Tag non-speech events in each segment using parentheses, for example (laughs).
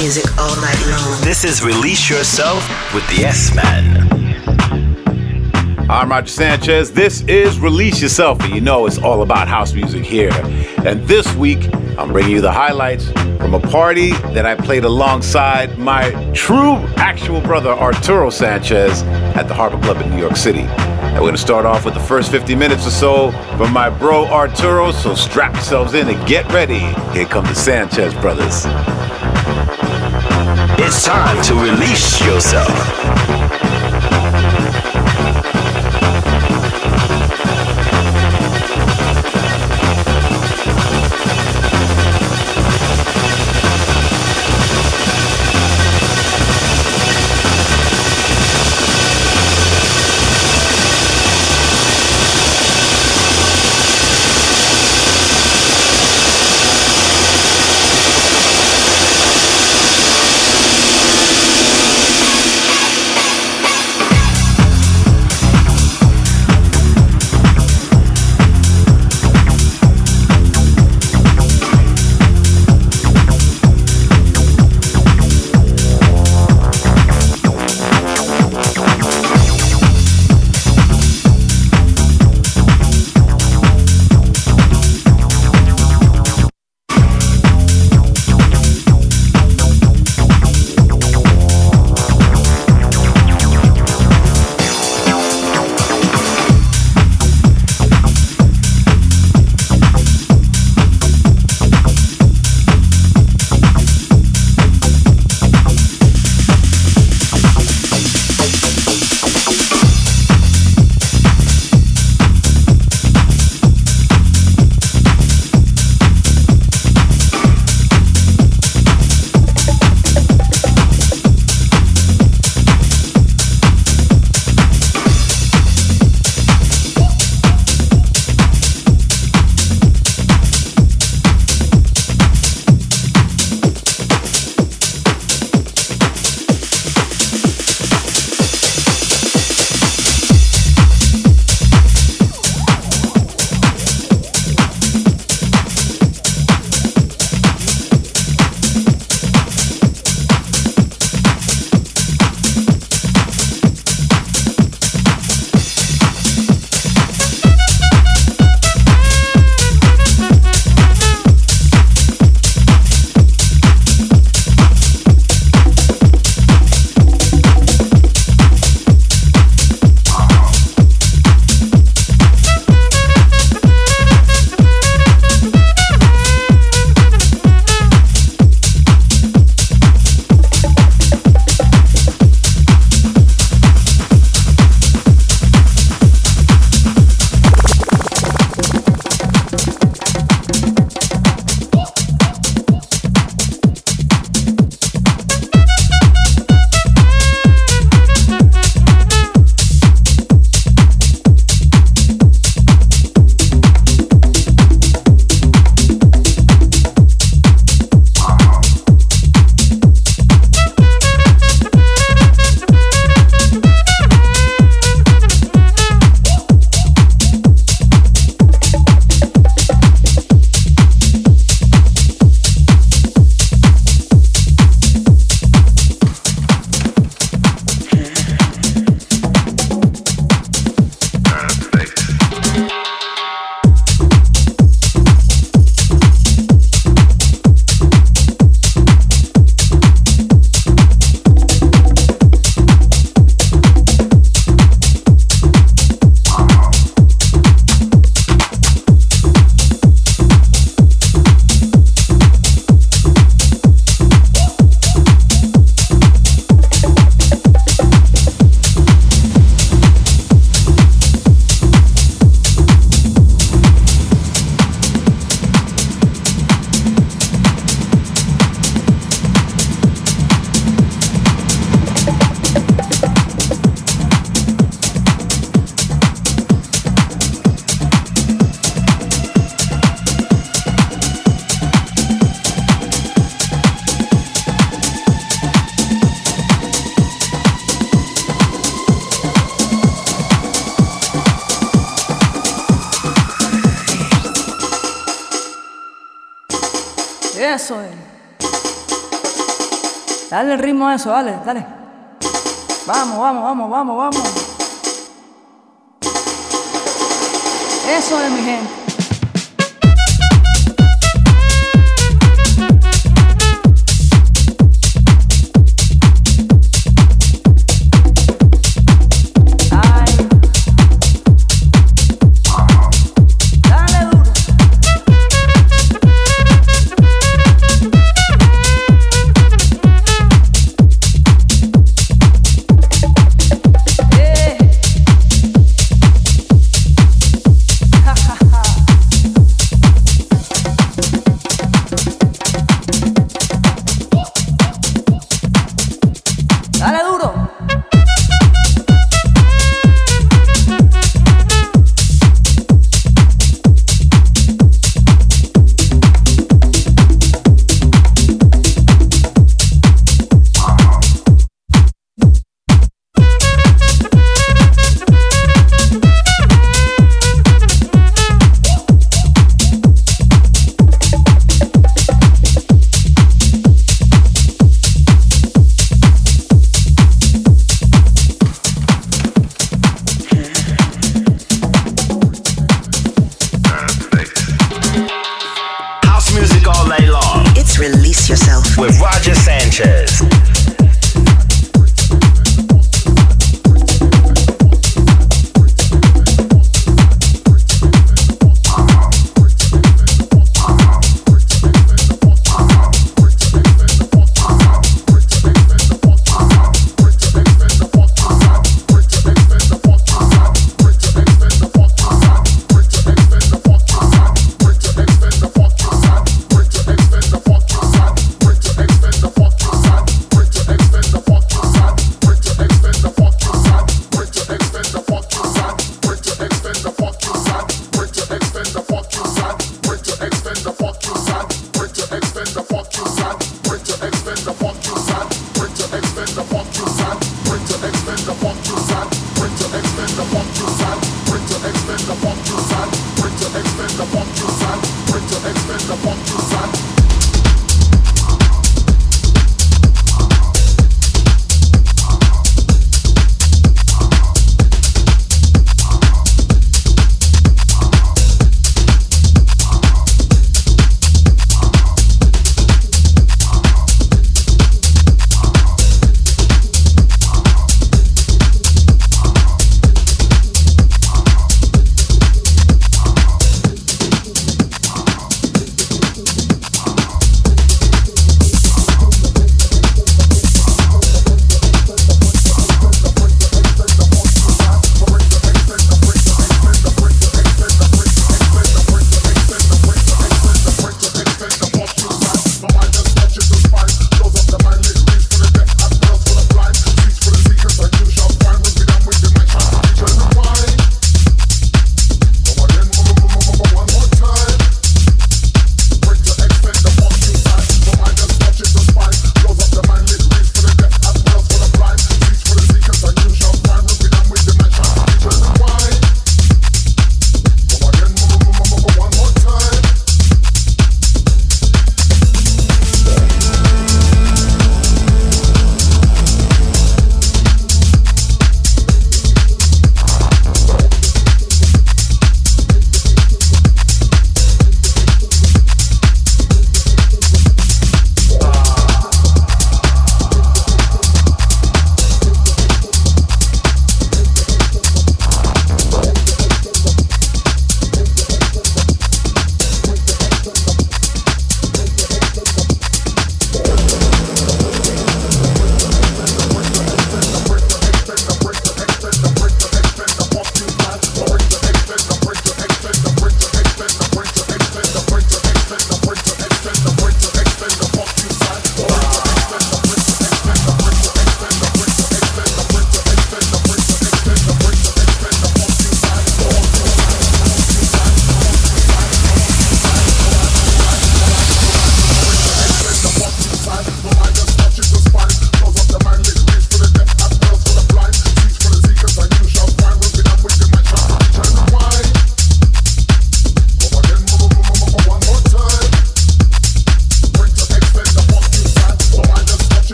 music all night long. This is Release Yourself with the S Man. I'm Roger Sanchez. This is Release Yourself, and you know it's all about house music here. And this week, I'm bringing you the highlights from a party that I played alongside my true actual brother, Arturo Sanchez, at the Harbor Club in New York City. And we're going to start off with the first 50 minutes or so from my bro Arturo, so strap yourselves in and get ready. Here come the Sanchez brothers. It's time to release yourself. Eso, dale, dale. Vamos, vamos, vamos, vamos, vamos. Eso es mi gente.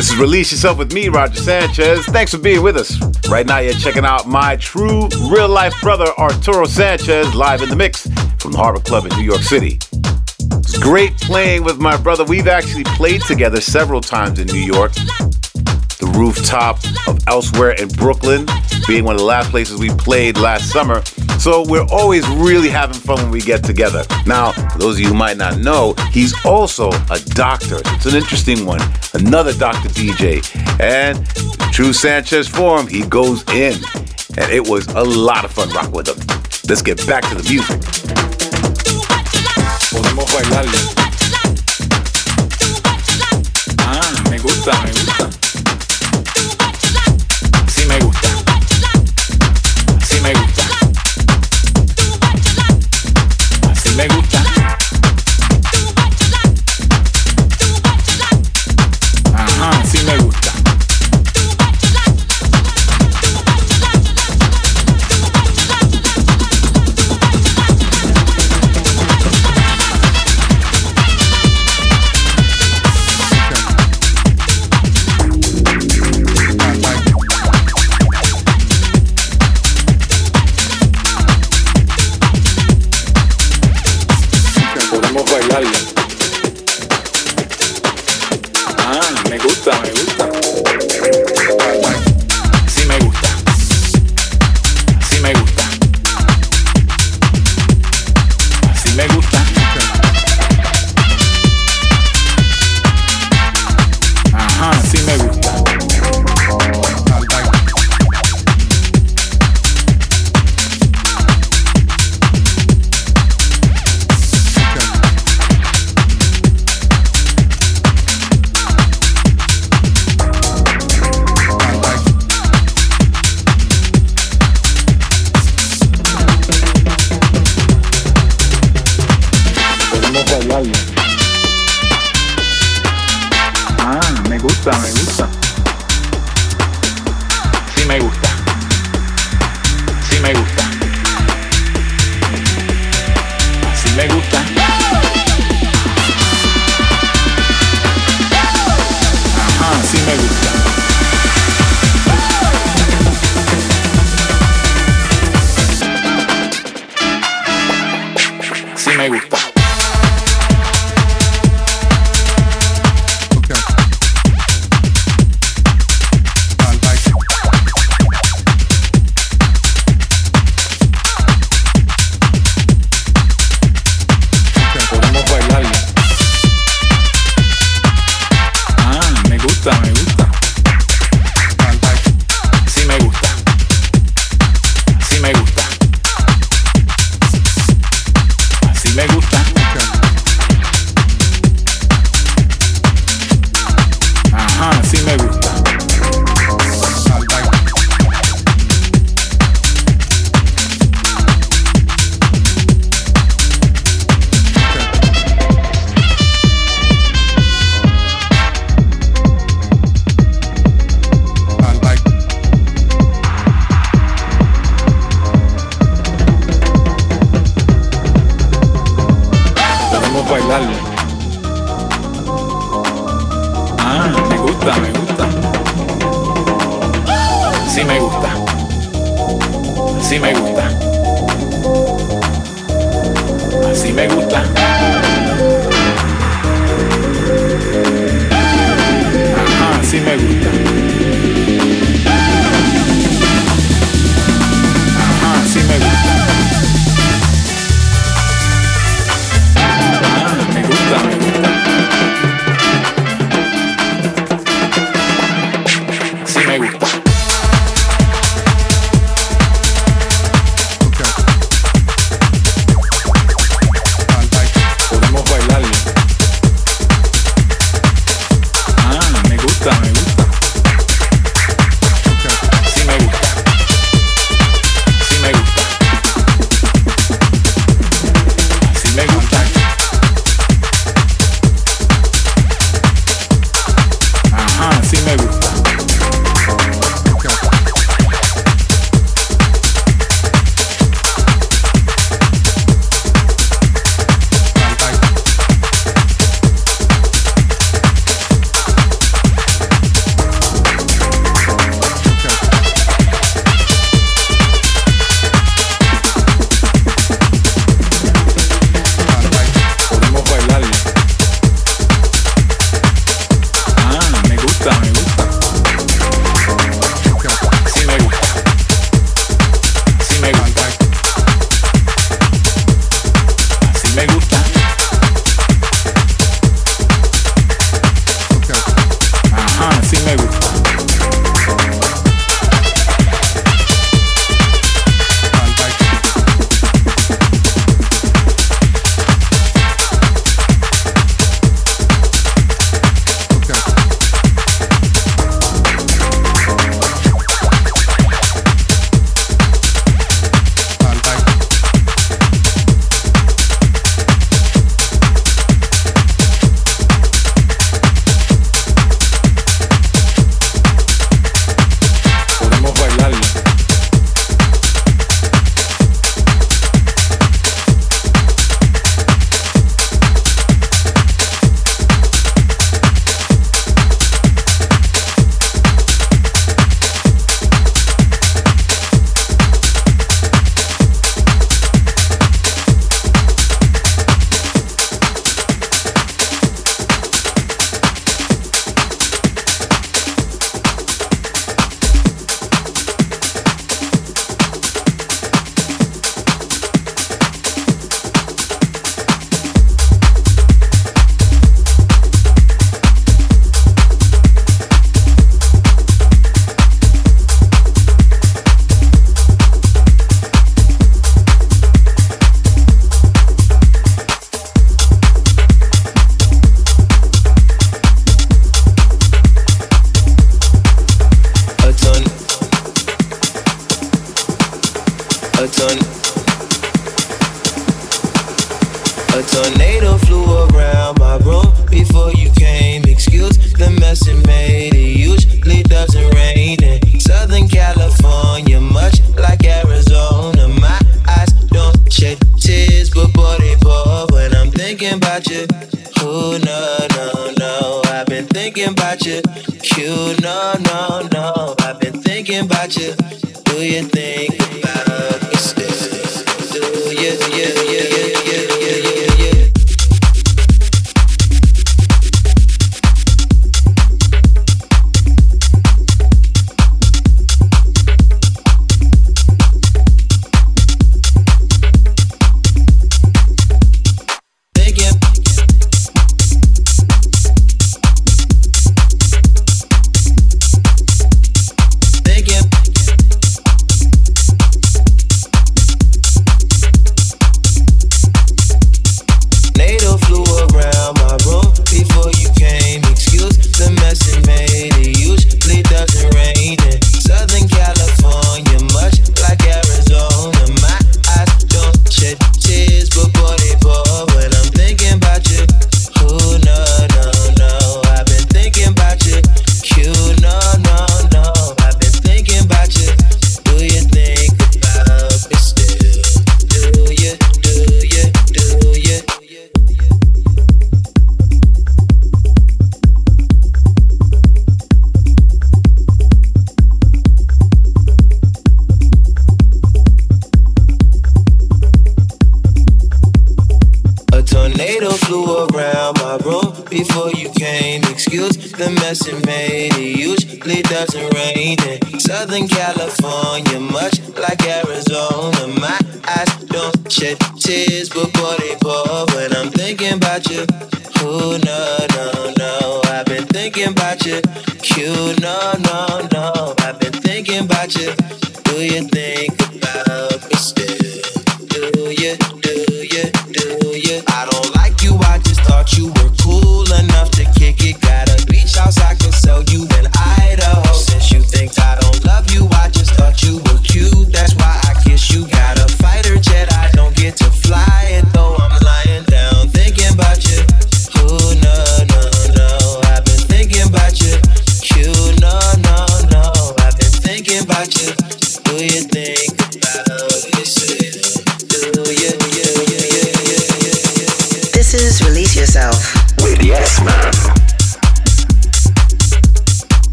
This is Release Yourself with me, Roger Sanchez. Thanks for being with us. Right now, you're checking out my true real life brother, Arturo Sanchez, live in the mix from the Harbor Club in New York City. It's great playing with my brother. We've actually played together several times in New York. The rooftop of Elsewhere in Brooklyn being one of the last places we played last summer. So we're always really having fun when we get together. Now, for those of you who might not know, he's also a doctor. It's an interesting one. Another Dr. DJ. And true Sanchez form, he goes in. And it was a lot of fun rock with him. Let's get back to the music. Podemos bailarlo. Ah, me gusta, me gusta.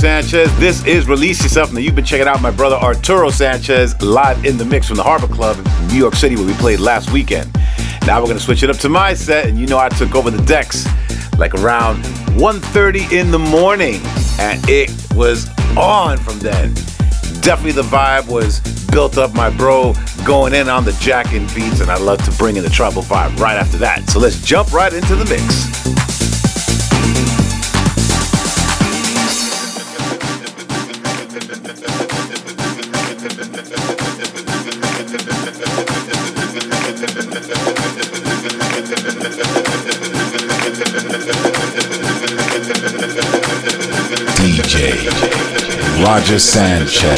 Sanchez. This is Release Yourself. Now, you've been checking out my brother Arturo Sanchez live in the mix from the Harbor Club in New York City where we played last weekend. Now we're going to switch it up to my set, and you know I took over the decks like around 1.30 in the morning, and it was on from then. Definitely the vibe was built up, my bro, going in on the jacking beats, and I love to bring in the tribal vibe right after that. So let's jump right into the mix. Roger Sanchez.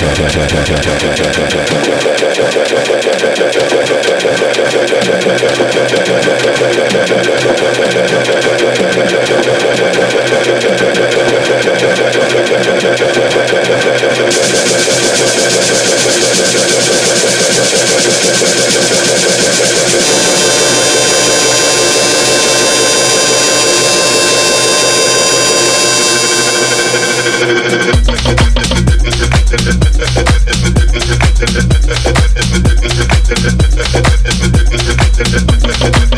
Thank (laughs) you.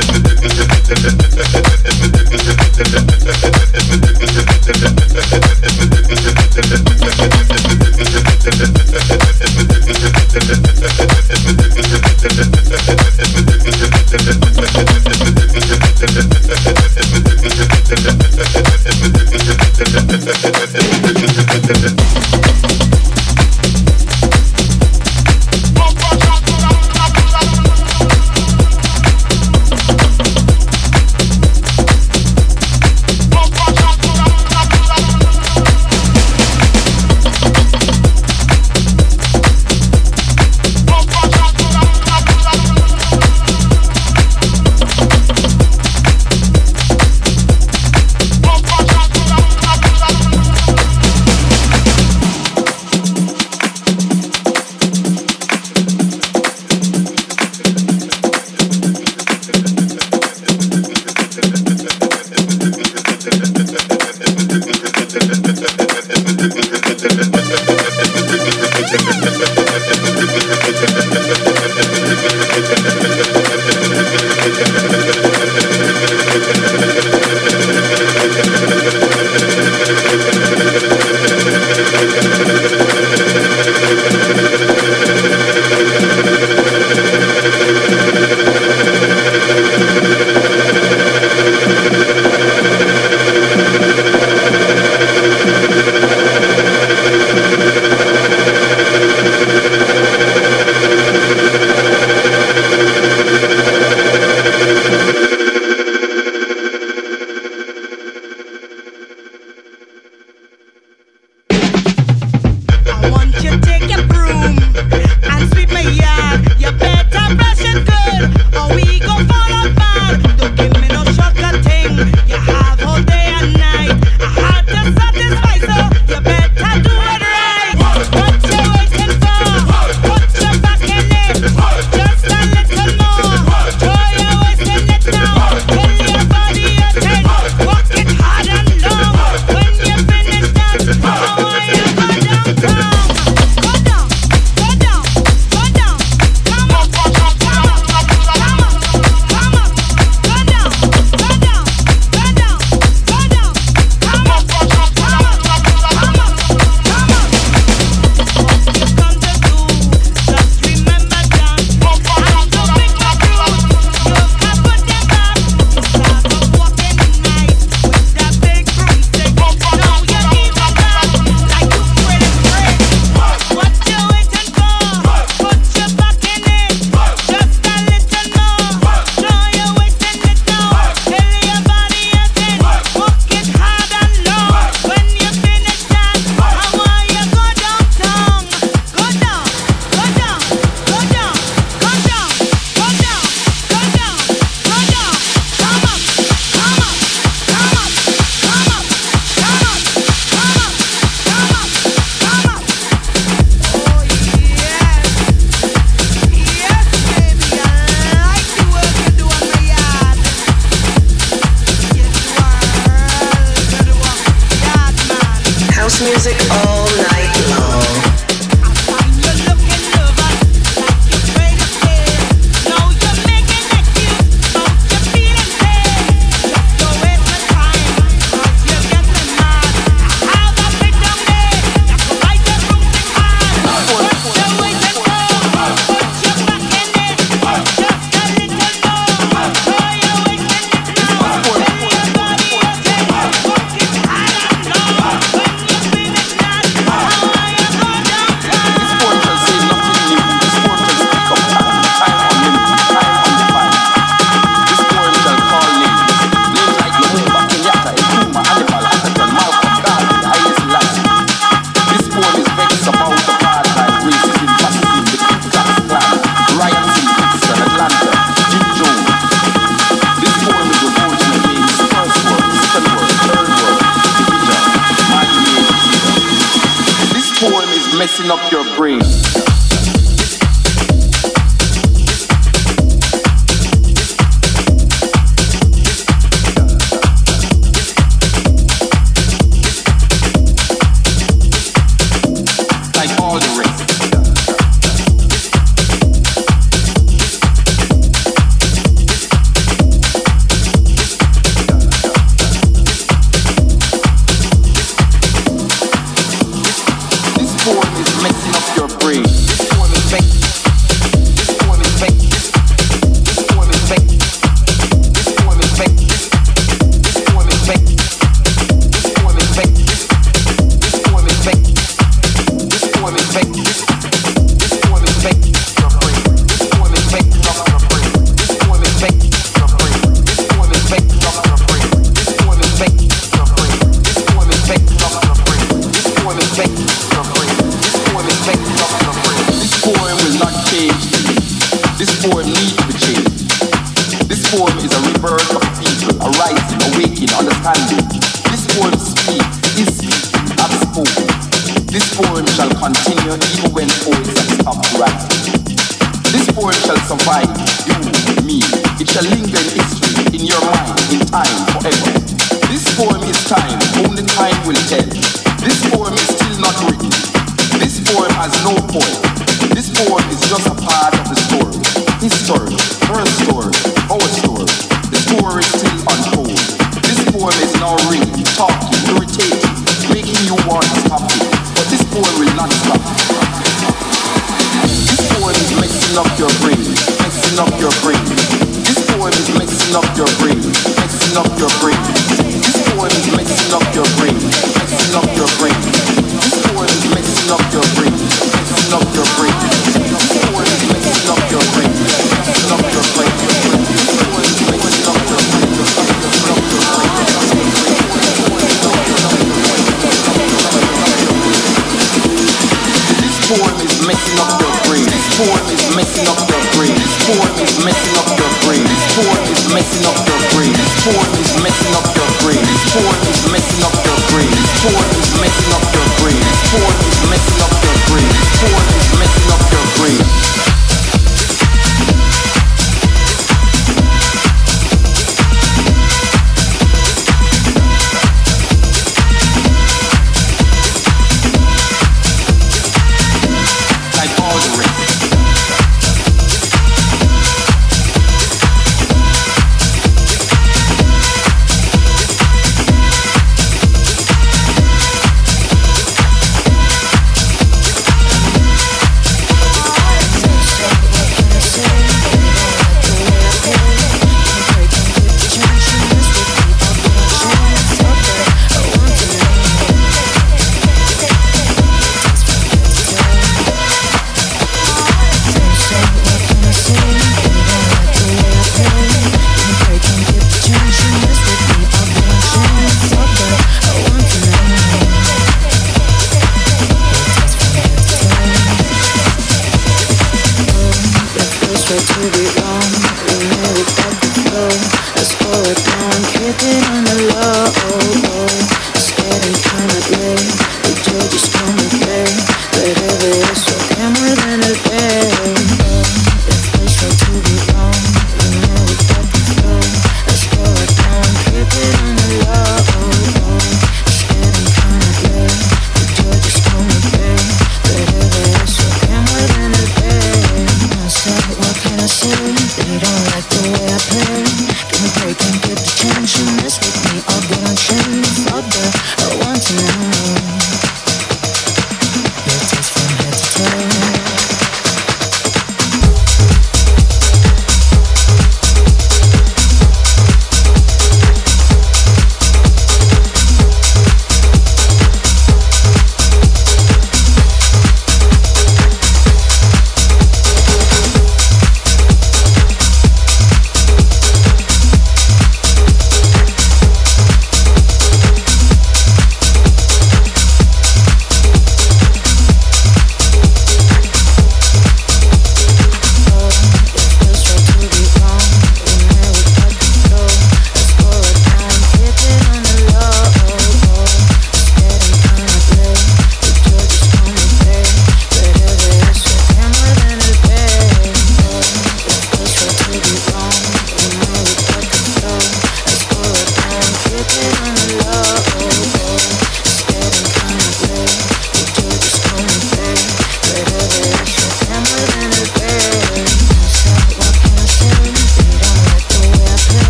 This poem shall continue even when poems are upright. This poem shall survive you me. It shall linger in history in your mind in time forever. This poem is time, only time will tell. This poem is still not written. This poem has no poem. This poem is just a part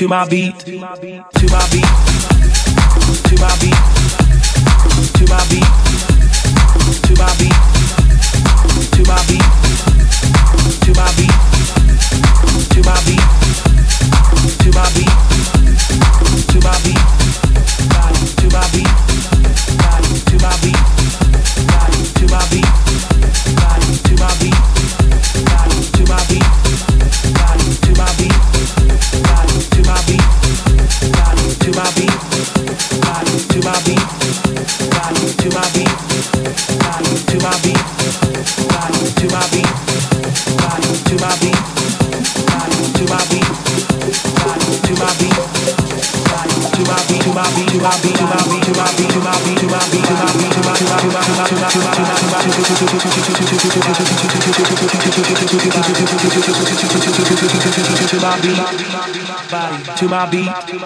to my beat, to my beat, to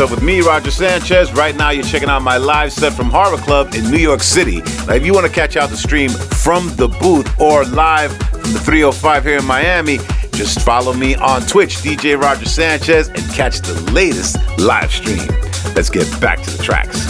Yourself with me, Roger Sanchez. Right now, you're checking out my live set from Horror Club in New York City. Now, if you want to catch out the stream from the booth or live from the 305 here in Miami, just follow me on Twitch, DJ Roger Sanchez, and catch the latest live stream. Let's get back to the tracks.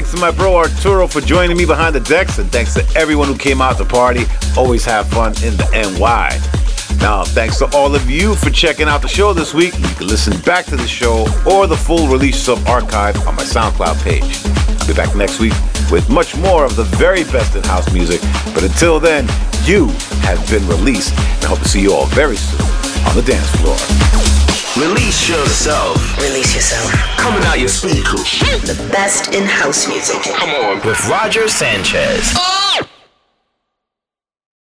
Thanks to my bro Arturo for joining me behind the decks, and thanks to everyone who came out to party. Always have fun in the NY. Now, thanks to all of you for checking out the show this week. You can listen back to the show or the full release of archive on my SoundCloud page. I'll be back next week with much more of the very best in house music. But until then, you have been released, and I hope to see you all very soon on the dance floor. Release yourself. Release yourself. Coming out your speakers. The best in house music. Come on. With Roger Sanchez. Oh!